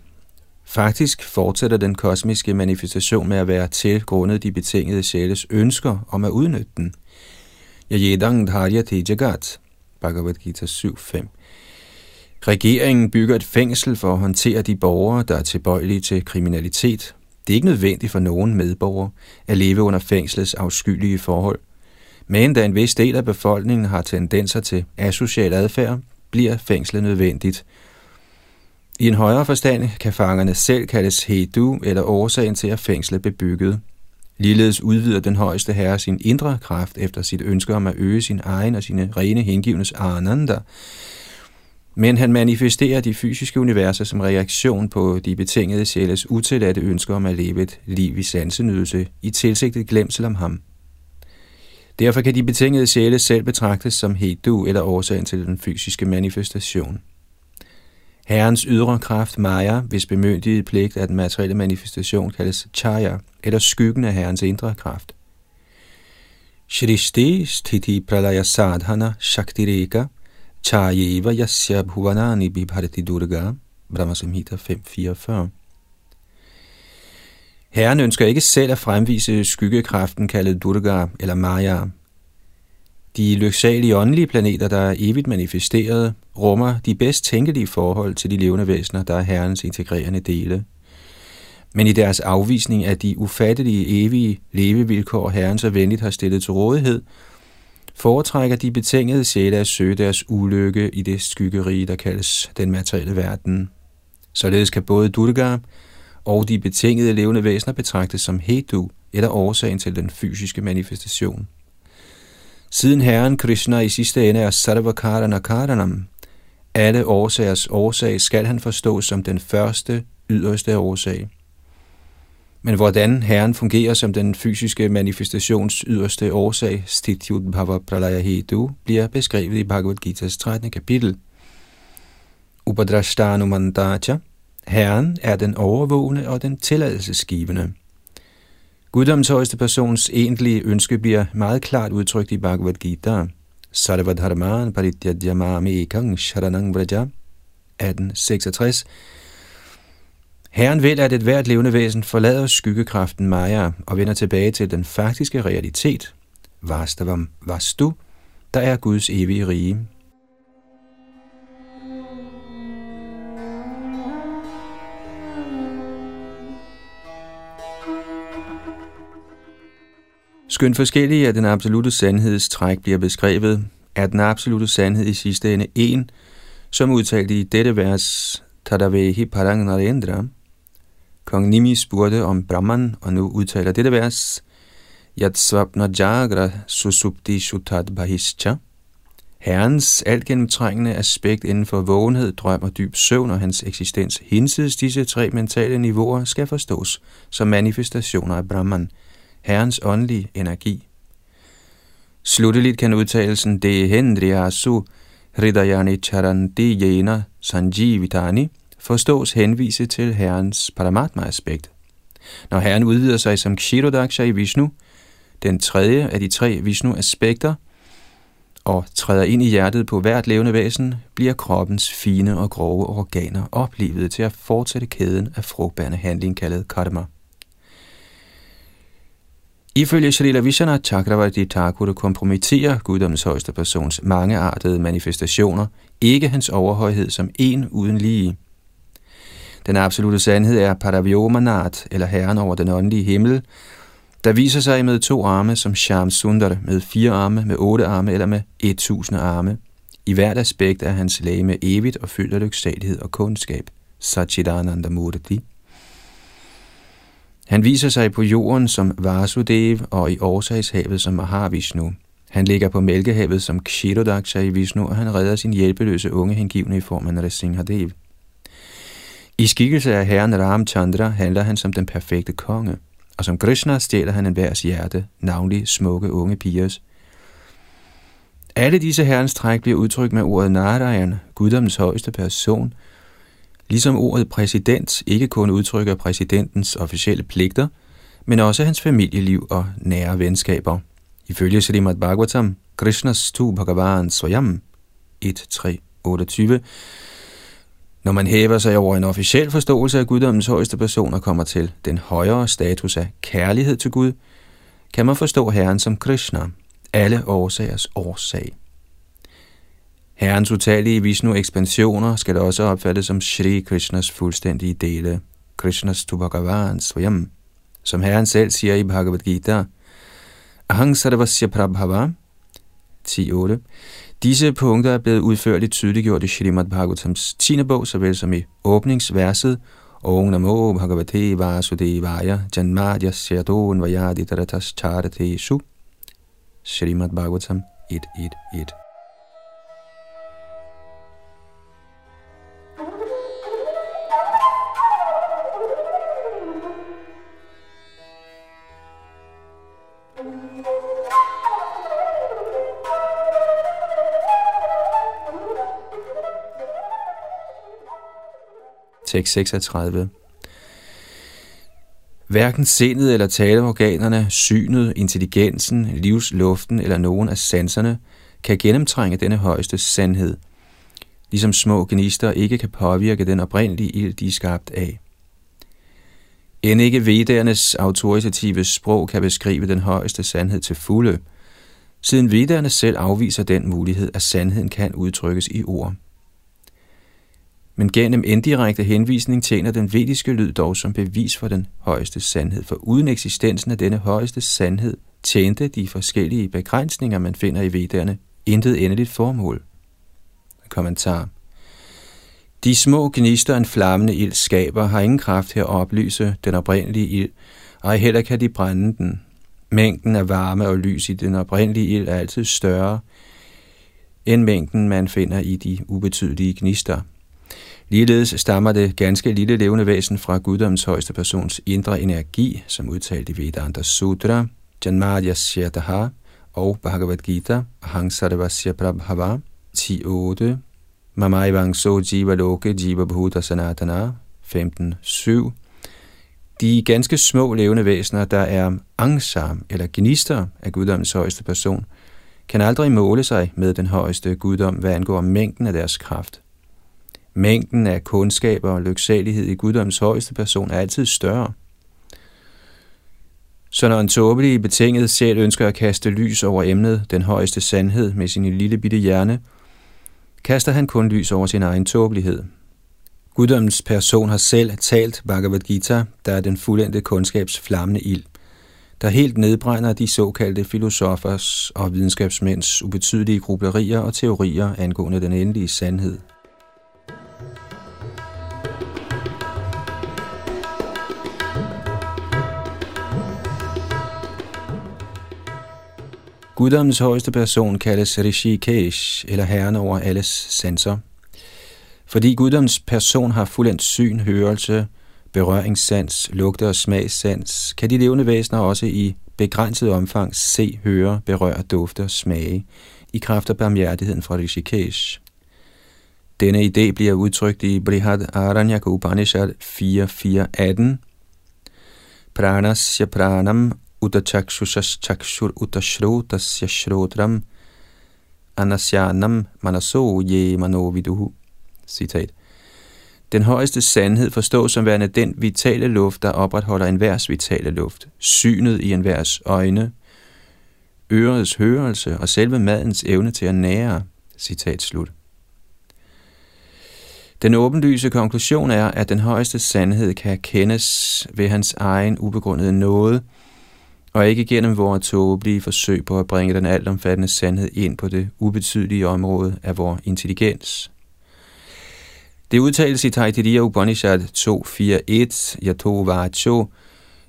Faktisk fortsætter den kosmiske manifestation med at være til grundet de betingede sjæles ønsker om at udnytte den. Yajedang Dharya Jagat, Bhagavad Gita 7.5. Regeringen bygger et fængsel for at håndtere de borgere, der er tilbøjelige til kriminalitet. Det er ikke nødvendigt for nogen medborger at leve under fængslets afskyelige forhold. Men da en vis del af befolkningen har tendenser til asocial adfærd, bliver fængslet nødvendigt. I en højere forstand kan fangerne selv kaldes hedu eller årsagen til at fængsle bebygget. Ligeledes udvider den højeste herre sin indre kraft efter sit ønske om at øge sin egen og sine rene hengivnes ananda. Men han manifesterer de fysiske universer som reaktion på de betingede sjæles utilladte ønsker om at leve et liv i sansenydelse i tilsigtet glemsel om ham. Derfor kan de betingede sjæle selv betragtes som hedu eller årsagen til den fysiske manifestation. Herrens ydre kraft Maya, hvis bemyndiget pligt af den materielle manifestation, kaldes chaya, eller skyggen af Herrens indre kraft. Shrishti sthiti pralaya sadhana shaktireka chayeva yasya bhuvanani bibharati durga, Brahma Samhita 544. Herren ønsker ikke selv at fremvise skyggekraften kaldet Durga eller Maya. De lyksalige åndelige planeter, der er evigt manifesteret, rummer de bedst tænkelige forhold til de levende væsener, der er Herrens integrerende dele. Men i deres afvisning af de ufattelige evige levevilkår, Herren så venligt har stillet til rådighed, foretrækker de betingede sjæle at søge deres ulykke i det skyggerige, der kaldes den materielle verden. Således kan både Durga og de betingede levende væsener betragtes som hedu, eller årsagen til den fysiske manifestation. Siden Herren Krishna i sidste ende er Sarvakarana Karanam, alle årsagers årsag skal han forstås som den første, yderste årsag. Men hvordan Herren fungerer som den fysiske manifestations yderste årsag, Stityut Bhava Pralaya Hedu, bliver beskrevet i Bhagavad Gita's 13. kapitel. Upadrashtanu Mandacha, Herren er den overvågende og den tilladelsesgivende. Guddoms højeste persons egentlige ønske bliver meget klart udtrykt i Bhagavad Gita. Sarvadharman parityajamami ekang sharanang vraja 1866 Herren vil, at et hvert levende væsen forlader skyggekraften Maya og vender tilbage til den faktiske realitet, Vastavam Vastu, der er Guds evige rige. Skøn forskellige af den absolute sandhedstræk bliver beskrevet, er den absolute sandhed i sidste ende en, som udtalt i dette vers, Tadavehi Parang Narendra. Kong Nimi spurgte om Brahman, og nu udtaler dette vers, Yat Svapna Jagra Susupti Shutat Bahischa. Herrens altgennemtrængende aspekt inden for vågenhed, drøm og dyb søvn og hans eksistens hinsides disse tre mentale niveauer skal forstås som manifestationer af Brahman – Herrens åndelige energi. Slutteligt kan udtalelsen Dehendriyasu Hridayani Charanti Jena Sanjivitani forstås henvise til Herrens Paramatma-aspekt. Når Herren udvider sig som Kshirodaksha i Vishnu, den tredje af de tre Vishnu-aspekter, og træder ind i hjertet på hvert levende væsen, bliver kroppens fine og grove organer oplevet til at fortsætte kæden af frugtbærende handling kaldet karma. Ifølge Srila Vishana Chakravarti Thakur kompromitterer guddommens højeste persons mangeartede manifestationer ikke hans overhøjhed som en uden lige. Den absolute sandhed er Paravyomanat, eller herren over den åndelige himmel, der viser sig med to arme som Sham Sundar, med fire arme, med otte arme eller med et tusind arme. I hvert aspekt er hans læge evigt og fyldt af lyksalighed og kundskab. Sachidananda Murti. Han viser sig på jorden som Vasudev og i årsagshavet som Mahavishnu. Han ligger på Mælkehavet som Kshirodaksha i Vishnu, og han redder sin hjælpeløse unge hengivne i form af Narasinghadev. I skikkelse af herren Ramchandra handler han som den perfekte konge, og som Krishna stjæler han enhvers hjerte, navnlig smukke unge pigers. Alle disse herrens træk bliver udtrykt med ordet Narayan, guddommens højeste person – Ligesom ordet præsident ikke kun udtrykker præsidentens officielle pligter, men også hans familieliv og nære venskaber. Ifølge Srimad Bhagavatam, Krishnas tu Bhagavan Swayam 1.3.28, når man hæver sig over en officiel forståelse af guddommens højeste personer kommer til den højere status af kærlighed til Gud, kan man forstå Herren som Krishna, alle årsagers årsag. Herrens utallige Vishnu-ekspansioner skal også opfattes som Shri Krishnas fuldstændige dele, Krishnas Tubhagavan Swayam, som Herren selv siger i Bhagavad Gita, Ahang Sarvasya Prabhava 10.8. Disse punkter er blevet udførligt tydeliggjort i Srimad Bhagavatams 10. bog, såvel som i åbningsverset Om Namo Bhagavate Vasudevaya Janmadya Syadon Vajaditaratas Charate Su Srimad Bhagavatam 1.1.1 tekst 36. Hverken sindet eller taleorganerne, synet, intelligensen, livsluften eller nogen af sanserne kan gennemtrænge denne højeste sandhed, ligesom små gnister ikke kan påvirke den oprindelige ild, de er skabt af. End ikke vedernes autoritative sprog kan beskrive den højeste sandhed til fulde, siden vedderne selv afviser den mulighed, at sandheden kan udtrykkes i ord. Men gennem indirekte henvisning tjener den vediske lyd dog som bevis for den højeste sandhed, for uden eksistensen af denne højeste sandhed tjente de forskellige begrænsninger, man finder i vedderne, intet endeligt formål. Kommentar De små gnister en flammende ild skaber har ingen kraft til at oplyse den oprindelige ild, og heller kan de brænde den. Mængden af varme og lys i den oprindelige ild er altid større end mængden, man finder i de ubetydelige gnister. Ligeledes stammer det ganske lille levende væsen fra guddommens højeste persons indre energi, som udtalt i Vedanta Sutra, Janmadya Shataha og Bhagavad Gita, Hang Sarvasya Prabhava, 10.8, Mamaivang So Jiva Loke Jiva Bhuta Sanatana, 15.7. De ganske små levende væsener, der er angsam eller gnister af guddommens højeste person, kan aldrig måle sig med den højeste guddom, hvad angår mængden af deres kraft. Mængden af kundskaber og lyksalighed i guddoms højeste person er altid større. Så når en tåbelig betinget sjæl ønsker at kaste lys over emnet, den højeste sandhed med sin lille bitte hjerne, kaster han kun lys over sin egen tåbelighed. Guddommens person har selv talt Bhagavad Gita, der er den fuldendte kundskabs flammende ild, der helt nedbrænder de såkaldte filosofers og videnskabsmænds ubetydelige grublerier og teorier angående den endelige sandhed. Guddommens højeste person kaldes Rishikesh, eller herren over alles sanser. Fordi Guddommens person har fuldendt syn, hørelse, berøringssans, lugte- og smagssans, kan de levende væsener også i begrænset omfang se, høre, berøre, dufte og smage, i kraft af barmhjertigheden fra Rishikesh. Denne idé bliver udtrykt i Brihad Aranyaka Upanishad 4.4.18. Pranasya pranam utachakshushas chakshur utashrotasya shrotram anasyanam manaso ye manoviduhu. Citat. Den højeste sandhed forstås som værende den vitale luft, der opretholder enhvers vitale luft, synet i enhvers øjne, ørets hørelse og selve madens evne til at nære. Citat slut. Den åbenlyse konklusion er, at den højeste sandhed kan kendes ved hans egen ubegrundede nåde, og ikke gennem vores tåbelige forsøg på at bringe den altomfattende sandhed ind på det ubetydelige område af vores intelligens. Det udtales i Taitiriya Upanishad 2.4.1, Yato Vacho,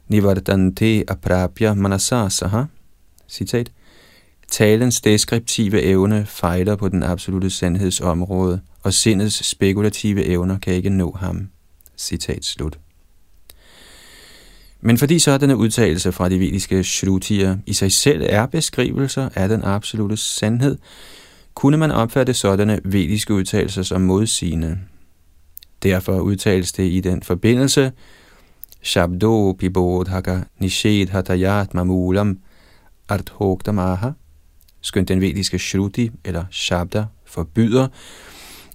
Nivardante Aprapya Manasasaha citat, Talens deskriptive evne fejler på den absolute sandhedsområde, og sindets spekulative evner kan ikke nå ham. Citat slut. Men fordi sådanne udtalelser fra de vediske shrutier i sig selv er beskrivelser af den absolute sandhed, kunne man opfatte sådanne vediske udtalelser som modsigende. Derfor udtales det i den forbindelse, Shabdo pibodhaka nishid hatayat mamulam arthogdamaha, skønt den vediske shruti eller shabda forbyder,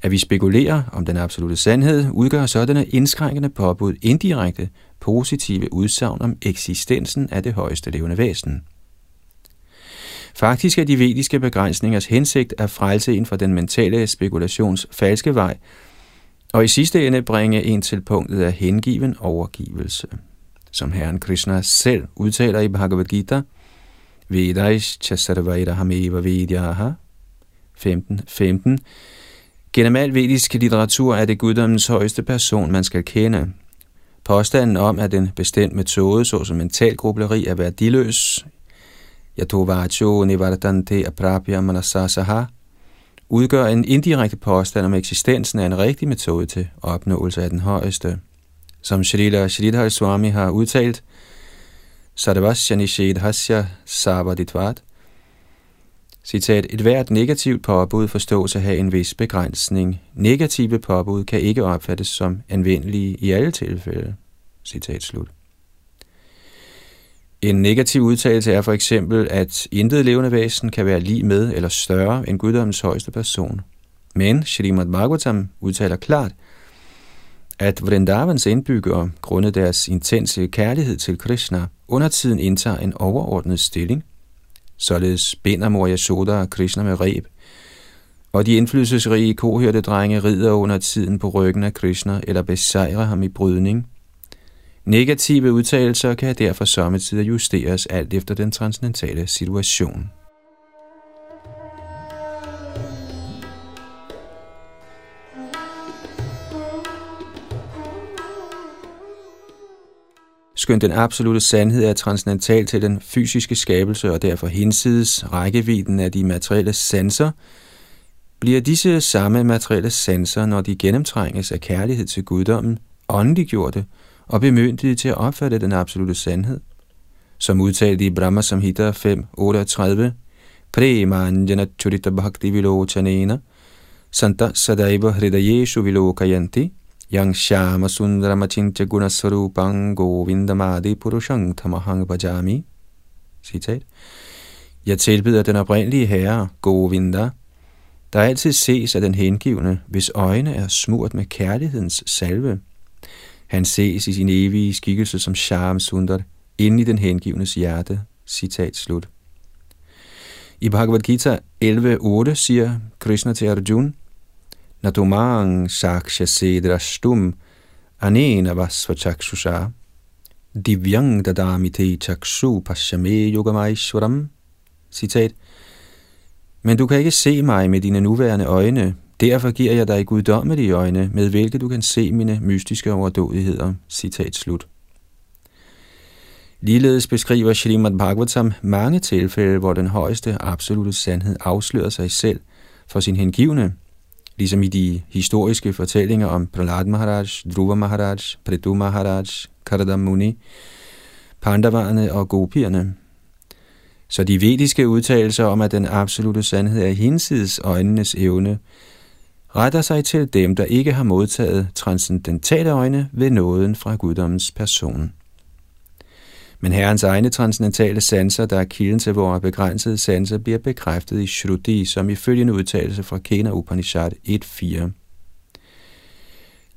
at vi spekulerer om den absolute sandhed, udgør sådanne indskrænkende påbud indirekte positive udsagn om eksistensen af det højeste levende væsen. Faktisk er de vediske begrænsningers hensigt at frelse ind fra den mentale spekulations falske vej, og i sidste ende bringe en til punktet af hengiven overgivelse. Som Herren Krishna selv udtaler i Bhagavad Gita, Vedais chasarvaira hameva vedyaha, 15, 15. Gennem al vedisk litteratur er det guddommens højeste person, man skal kende. Påstanden om, at en bestemt metode, såsom mental grubleri, er værdiløs, Yatovacho Nivardante Aprapya Manasasaha, udgør en indirekte påstand om eksistensen af en rigtig metode til opnåelse af den højeste. Som Shrila Shridhar Swami har udtalt, Sarvasya Nishedhasya Savaditvat, Citat, et hvert negativt påbud forstås at have en vis begrænsning. Negative påbud kan ikke opfattes som anvendelige i alle tilfælde. Citat slut. En negativ udtalelse er for eksempel, at intet levende væsen kan være lige med eller større end guddommens højeste person. Men Shrimad Bhagavatam udtaler klart, at Vrindavans indbyggere, grundet deres intense kærlighed til Krishna, under tiden indtager en overordnet stilling. Således binder mor Yashoda og Krishna med reb, og de indflydelsesrige kohørte drenge rider under tiden på ryggen af Krishna eller besejrer ham i brydning. Negative udtalelser kan derfor sommetider justeres alt efter den transcendentale situation. Skønt den absolute sandhed er transcendental til den fysiske skabelse og derfor hinsides rækkevidden af de materielle sanser, bliver disse samme materielle sanser, når de gennemtrænges af kærlighed til guddommen, åndeliggjorte og bemyndigede til at opfatte den absolute sandhed. Som udtalt i Brahma Samhita 5.38, Premanjana Churita Bhakti Vilochanena, Santa Sadaiva Hridayeshu Vilokayanti, Yang Shama Sundaramachincha Gunasvarupang Govindamadi Purushang Tamahang Bhajami. Citat. Jeg tilbyder den oprindelige herre, Govinda, der altid ses af den hengivne, hvis øjne er smurt med kærlighedens salve. Han ses i sin evige skikkelse som Sham Sundar, inde i den hengivnes hjerte. Citat slut. I Bhagavad Gita 11.8 siger Krishna til Arjuna, Natumang saksha sedrastum anena vasvachakshusha divyang dadamite chakshu pashyame yogamaishwaram. Citat. Men du kan ikke se mig med dine nuværende øjne, derfor giver jeg dig guddommelige øjne, med hvilke du kan se mine mystiske overdådigheder. Citat slut. Ligeledes beskriver Srimad Bhagavatam mange tilfælde, hvor den højeste absolute sandhed afslører sig selv for sin hengivne, ligesom i de historiske fortællinger om Prahlad Maharaj, Dhruva Maharaj, Prithu Maharaj, Karadam Muni, Pandavarne og Gopierne. Så de vediske udtalelser om, at den absolute sandhed er hinsides øjnenes evne, retter sig til dem, der ikke har modtaget transcendentale øjne ved nåden fra guddommens person. Men Herrens egne transcendentale sanser, der er kilden til vores begrænsede sanser, bliver bekræftet i Shruti, som i følgende udtalelse fra Kena Upanishad 1.4.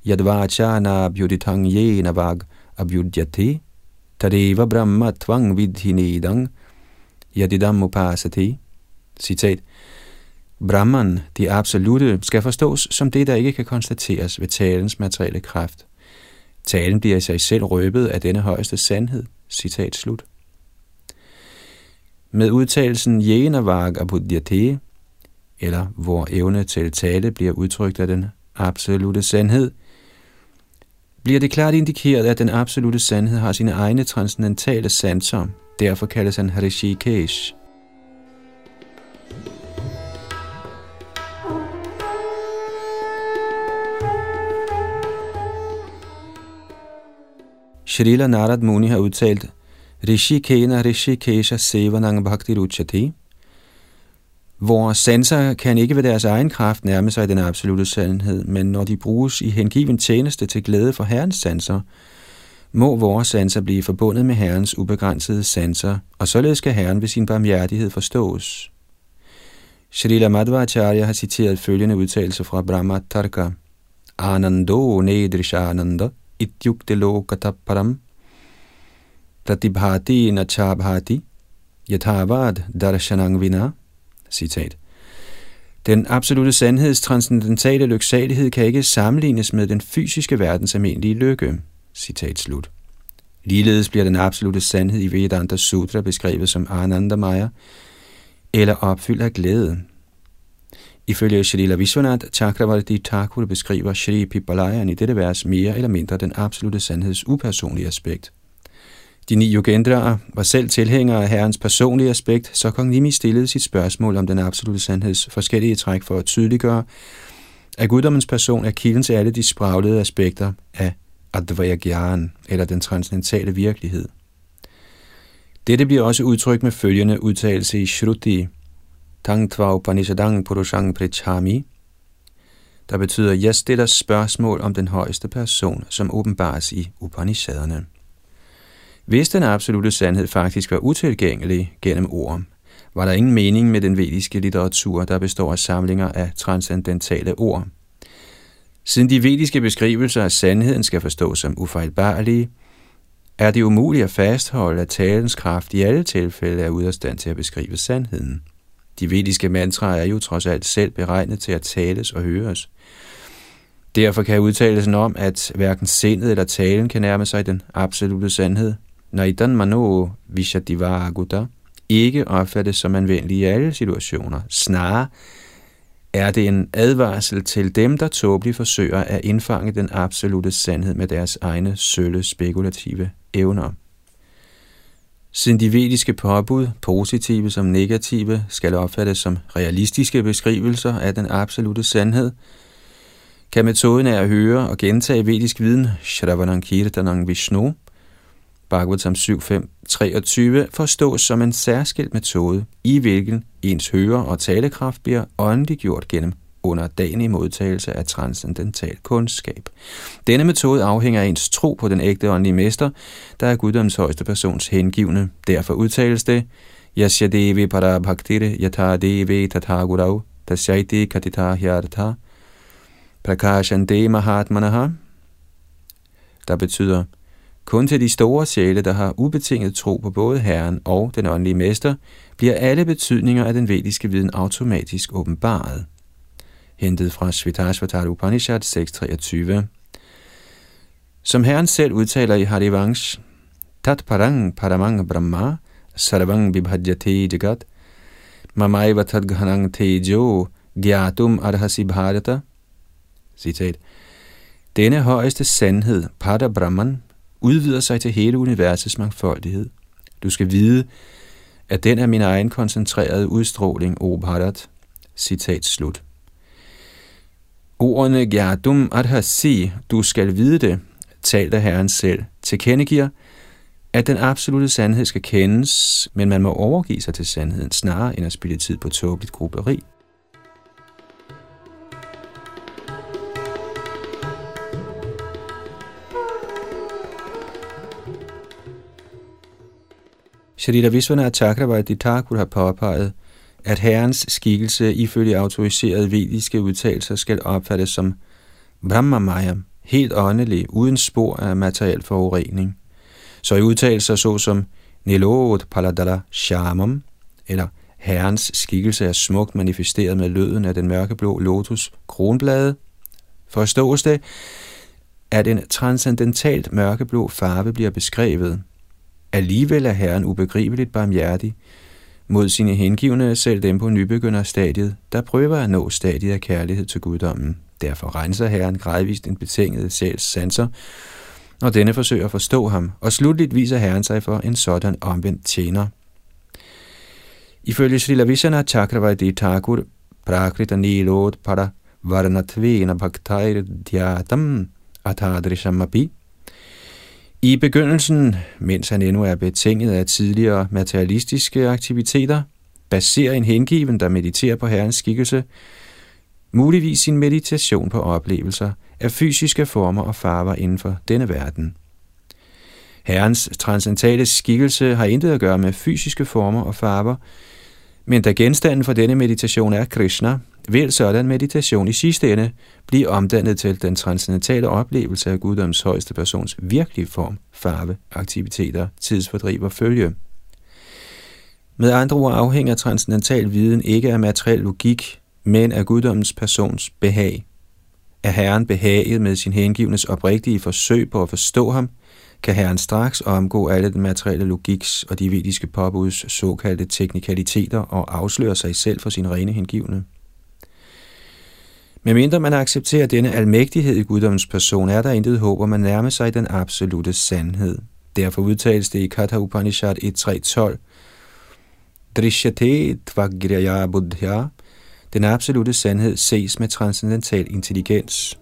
Yadvachana abhyuditang yena vag abhyudyate tadeva brahma tvang vidhinedang yadidam upasati. Citat. Brahman, det absolute, skal forstås som det, der ikke kan konstateres ved talens materielle kraft. Talen bliver i sig selv røbet af denne højeste sandhed. Citat slut. Med udtalelsen Jenavag Abudhyate, eller hvor evne til tale bliver udtrykt af den absolute sandhed, bliver det klart indikeret, at den absolute sandhed har sine egne transcendentale sanser. Derfor kaldes han Harishikesh. Srila Narad Muni har udtalt, Rishi Kena Rishi Kesha Sevanang Bhakti Ruchati. Vores sanser kan ikke ved deres egen kraft nærme sig den absolute sandhed, men når de bruges i hengiven tjeneste til glæde for Herrens sanser, må vores sanser blive forbundet med Herrens ubegrænsede sanser, og således skal Herren ved sin barmhjertighed forstås. Srila Madhvacharya har citeret følgende udtalelse fra Brahma Tarka. Anando nedrishananda ityukte lokataparam pratibhati nachabhati yathavad darshanang vina. Citat. Den absolute sandheds transcendentale lyksalighed kan ikke sammenlignes med den fysiske verdens almindelige lykke. Citat slut. Ligeledes bliver den absolute sandhed i Vedanta Sutra beskrevet som Anandamaya, eller opfyldt af glæde. Ifølge Shrila Vishwanath Chakravarti Thakur beskriver Shri Pipalayan i dette vers mere eller mindre den absolute sandheds upersonlige aspekt. De ni yogendraer var selv tilhængere af herrens personlige aspekt, så kong Nimi stillede sit spørgsmål om den absolute sandheds forskellige træk for at tydeliggøre, at guddommens person er kilden til alle de spraglede aspekter af Advayagyan, eller den transcendentale virkelighed. Dette bliver også udtrykt med følgende udtalelse i Shruti, Tangtva Upanishadang Purushang Prichami, der betyder, jeg stiller spørgsmål om den højeste person, som åbenbares i Upanishaderne. Hvis den absolute sandhed faktisk var utilgængelig gennem ord, var der ingen mening med den vediske litteratur, der består af samlinger af transcendentale ord. Siden de vediske beskrivelser af sandheden skal forstås som ufejlbarlige, er det umuligt at fastholde, at talens kraft i alle tilfælde er ude af stand til at beskrive sandheden. De vediske mantraer er jo trods alt selv beregnet til at tales og høres. Derfor kan udtalelsen om, at hverken sindet eller talen kan nærme sig den absolute sandhed, Naidan Mano Vishadivaguta, ikke opfattes som anvendelig i alle situationer. Snarere er det en advarsel til dem, der tåbeligt forsøger at indfange den absolute sandhed med deres egne sølle spekulative evner. Siden de vediske påbud, positive som negative, skal opfattes som realistiske beskrivelser af den absolute sandhed, kan metoden af at høre og gentage vedisk viden, Shravanam Vishnu, Bhagavatam 7.5.23, forstås som en særskilt metode, i hvilken ens høre- og talekraft bliver åndeliggjort gennem under dagen i modtagelse af transcendental kundskab. Denne metode afhænger af ens tro på den ægte åndelige mester, der er guddoms højeste persons hengivne. Derfor udtales det, Yasya Devi Parabhaktire Yatha Devi Tathagurav Tasyaiti Katita Hyartha prakashande Mahatmanaha, der betyder, kun til de store sjæle, der har ubetinget tro på både Herren og den åndelige mester, bliver alle betydninger af den vediske viden automatisk åbenbaret. Hentet fra Svetashvatara Upanishad 6.23 Som Herren selv udtaler i Harivansh, Tat parang paramang brahma sarvang vibhajyate jagat mamaiva tadghanang tejo gyatum arhasi bharata Citat. Denne højeste sandhed, Pada Brahman, udvider sig til hele universets mangfoldighed. Du skal vide, at den er min egen koncentrerede udstråling, O Bharat. Citat slut. Ordene Gyadum Adhasi, du skal vide det, talte Herren selv, tilkendegiver, at den absolute sandhed skal kendes, men man må overgive sig til sandheden snarere end at spille tid på tåbeligt grupperi. Sharita Vishwanath Chakravarti Thakur har påpeget, at herrens skikkelse ifølge autoriserede vediske udtalelser skal opfattes som Brahmamaya, helt åndelig, uden spor af materiel forurening. Så i udtalelser såsom Nilot Paladala Shamam, eller herrens skikkelse er smukt manifesteret med løden af den mørkeblå lotus kronblade, forstås det, at en transcendentalt mørkeblå farve bliver beskrevet – Alligevel er Herren ubegribeligt barmhjertig mod sine hengivne, selv dem på nybegynderstadiet, der prøver at nå stadiet af kærlighed til guddommen. Derfor renser Herren gradvist en betinget sjæls sanser, når denne forsøger at forstå ham, og slutligt viser Herren sig for en sådan omvendt tjener. Ifølge Srila Vishana Chakravarti Thakur, Prakrita Nilod Para Varnatvena Bhaktair Dhyatam Atadrishamapi, i begyndelsen, mens han endnu er betinget af tidligere materialistiske aktiviteter, baserer en hengiven, der mediterer på Herrens skikkelse, muligvis sin meditation på oplevelser af fysiske former og farver inden for denne verden. Herrens transcendentale skikkelse har intet at gøre med fysiske former og farver, men da genstanden for denne meditation er Krishna, vil sådan meditation i sidste ende blive omdannet til den transcendentale oplevelse af guddoms højeste persons virkelige form, farve, aktiviteter, tidsfordriv og følge. Med andre ord afhænger transcendental viden ikke af materiel logik, men af guddommens persons behag. Er Herren behaget med sin hengivnes oprigtige forsøg på at forstå ham, kan Herren straks omgå alle den materielle logiks og de vediske påbuds såkaldte teknikaliteter og afsløre sig selv for sin rene hengivne. Medmindre man accepterer denne almægtighed i guddommens person, er der intet håb om at nærme sig den absolute sandhed. Derfor udtales det i Katha Upanishad 1.3.12, Drishyate Tvagraya Buddhya, den absolute sandhed ses med transcendental intelligens.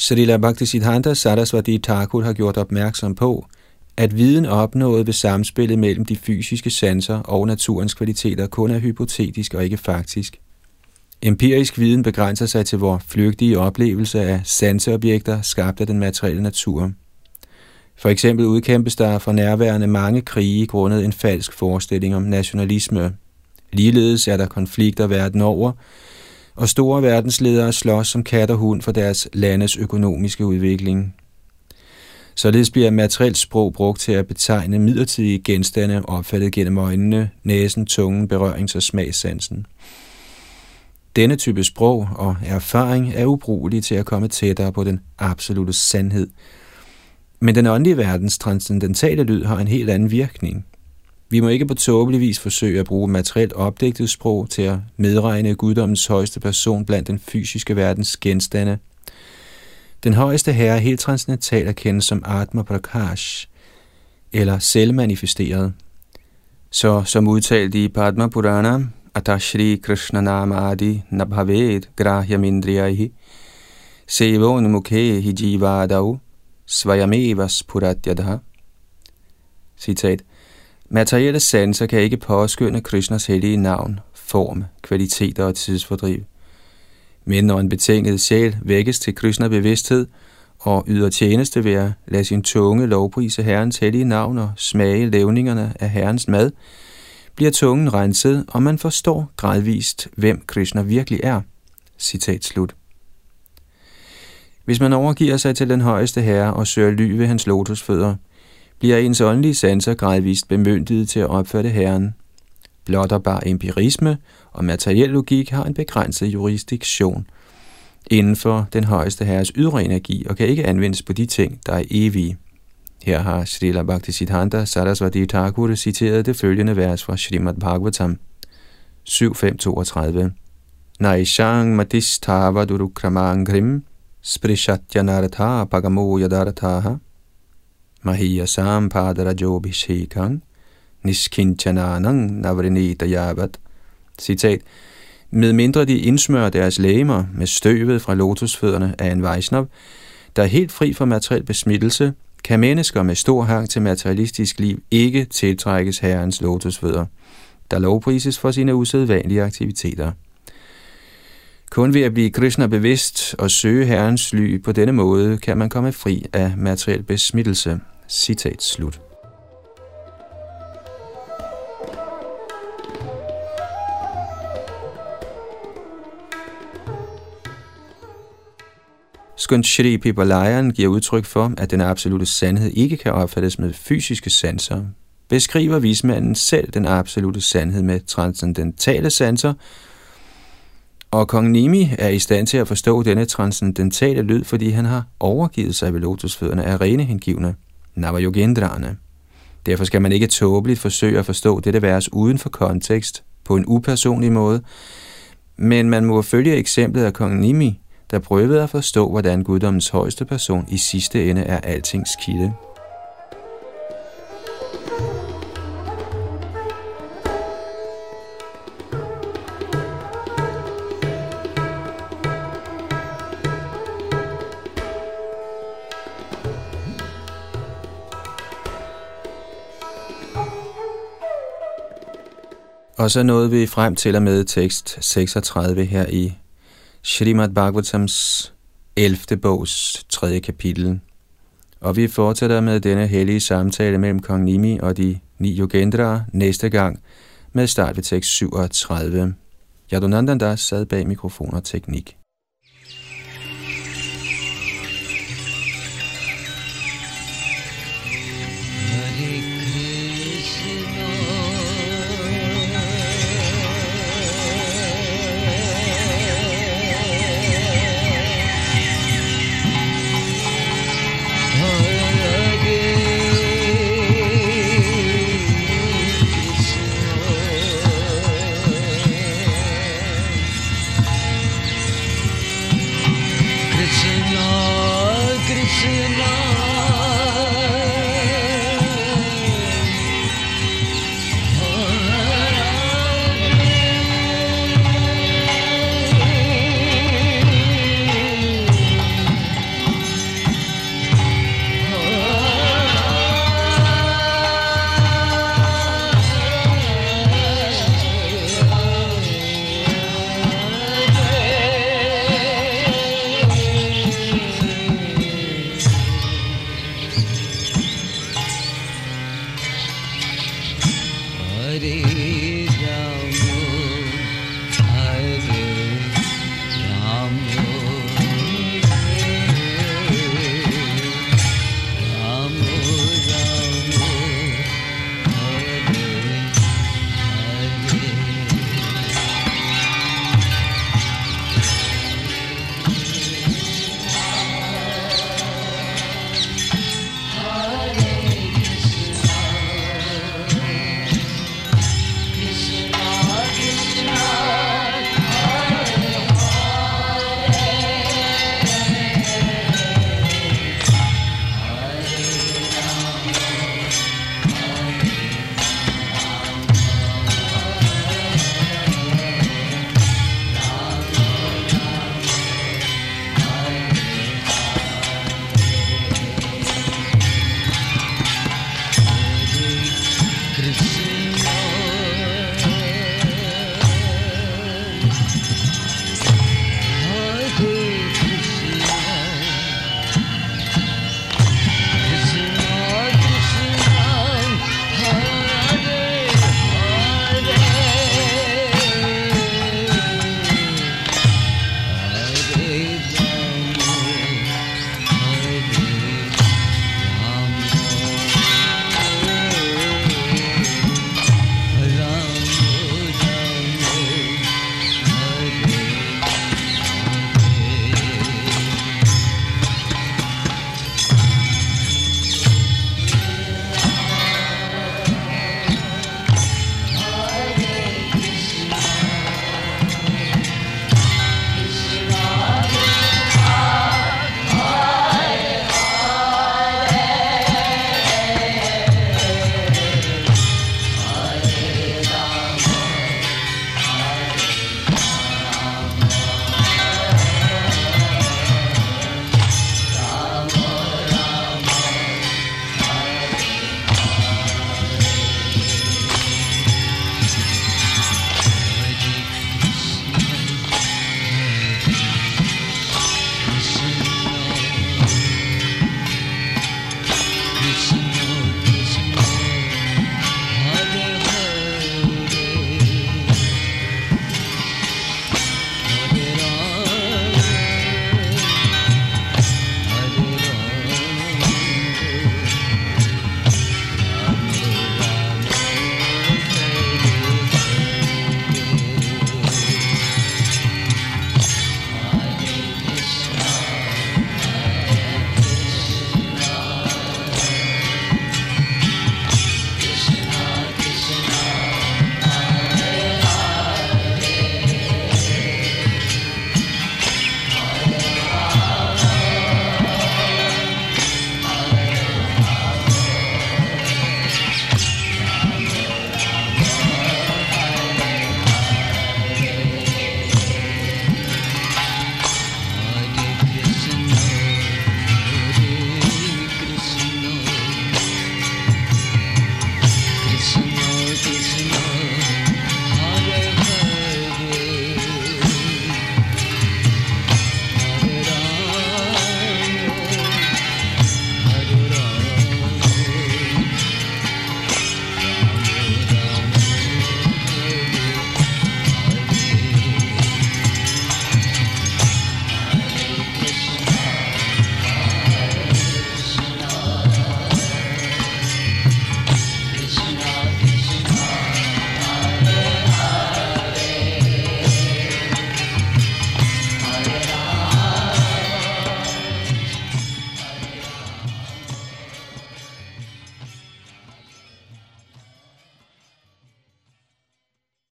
Srila Bhaktisiddhanta Sarasvati Thakur har gjort opmærksom på, at viden opnået ved samspillet mellem de fysiske sanser og naturens kvaliteter kun er hypotetisk og ikke faktisk. Empirisk viden begrænser sig til vores flygtige oplevelse af sanseobjekter skabt af den materielle natur. For eksempel udkæmpes der for nærværende mange krige grundet en falsk forestilling om nationalisme. Ligeledes er der konflikter verden over, og store verdensledere slås som kat og hund for deres landes økonomiske udvikling. Således bliver materielt sprog brugt til at betegne midlertidige genstande opfattet gennem øjnene, næsen, tungen, berørings- og smagssansen. Denne type sprog og erfaring er ubrugelig til at komme tættere på den absolute sandhed. Men den åndelige verdens transcendentale lyd har en helt anden virkning. Vi må ikke på tåbelig vis forsøge at bruge materielt opdigtet sprog til at medregne guddommens højeste person blandt den fysiske verdens genstande. Den højeste herre er helt transcendental at kende som Atma Prakash, eller selvmanifesteret. Så som udtalt i Padma Purana, Atashri Krishna Nama Adi Nabhaved Grahyamindriyahi Sevon Mukhe Hijivadav Svayamevas Puratyadha Citat Materielle sanser kan ikke påskynde Krishnas hellige navn, form, kvaliteter og tidsfordriv. Men når en betinget sjæl vækkes til Krishna bevidsthed og yder tjeneste ved at lade sin tunge lovprise Herrens hellige navn og smage levningerne af Herrens mad, bliver tungen renset, og man forstår gradvist, hvem Krishna virkelig er. Citat slut. Hvis man overgiver sig til den højeste herre og søger ly ved hans lotusfødder, bliver ens åndelige sanser gradvist bemyndiget til at opfatte Herren. Blot og bare empirisme og materiel logik har en begrænset jurisdiktion inden for den højeste herres ydre energi og kan ikke anvendes på de ting, der er evige. Her har Srila Bhaktisiddhanta Sarasvati Thakur citeret det følgende vers fra Srimad Bhagavatam 7.5.32 Naishang matistava durukramangrim sprishatyanartha pagamo yadarthaha Mahiyasam padarajobhishekang niskinchananang navrinita yavat. Citat. Med mindre de indsmører deres lægemer med støvet fra lotusfødderne af en Vaishnav, der er helt fri for materiel besmittelse, kan mennesker med stor hang til materialistisk liv ikke tiltrækkes herrens lotusfødder, der lovprises for sine usædvanlige aktiviteter. Kun ved at blive Krishna bevidst og søge Herrens ly på denne måde, kan man komme fri af materiel besmittelse. Citat slut. Skønt Shri Pipalayan giver udtryk for, at den absolute sandhed ikke kan opfattes med fysiske sanser, beskriver vismanden selv den absolute sandhed med transcendentale sanser, og kong Nimi er i stand til at forstå denne transcendentale lyd, fordi han har overgivet sig ved lotusfødderne af rene hengivne, Navayogendrane. Derfor skal man ikke tåbeligt forsøge at forstå dette vers uden for kontekst på en upersonlig måde, men man må følge eksemplet af kong Nimi, der prøvede at forstå, hvordan guddommens højeste person i sidste ende er altings kilde. Og så nåede vi frem til og med tekst 36 her i Srimad Bhagavatams 11. bogs 3. kapitel. Og vi fortsætter med denne hellige samtale mellem kong Nimi og de ni yogendra næste gang med start ved tekst 37. Yadunandandas sad bag mikrofon og teknik.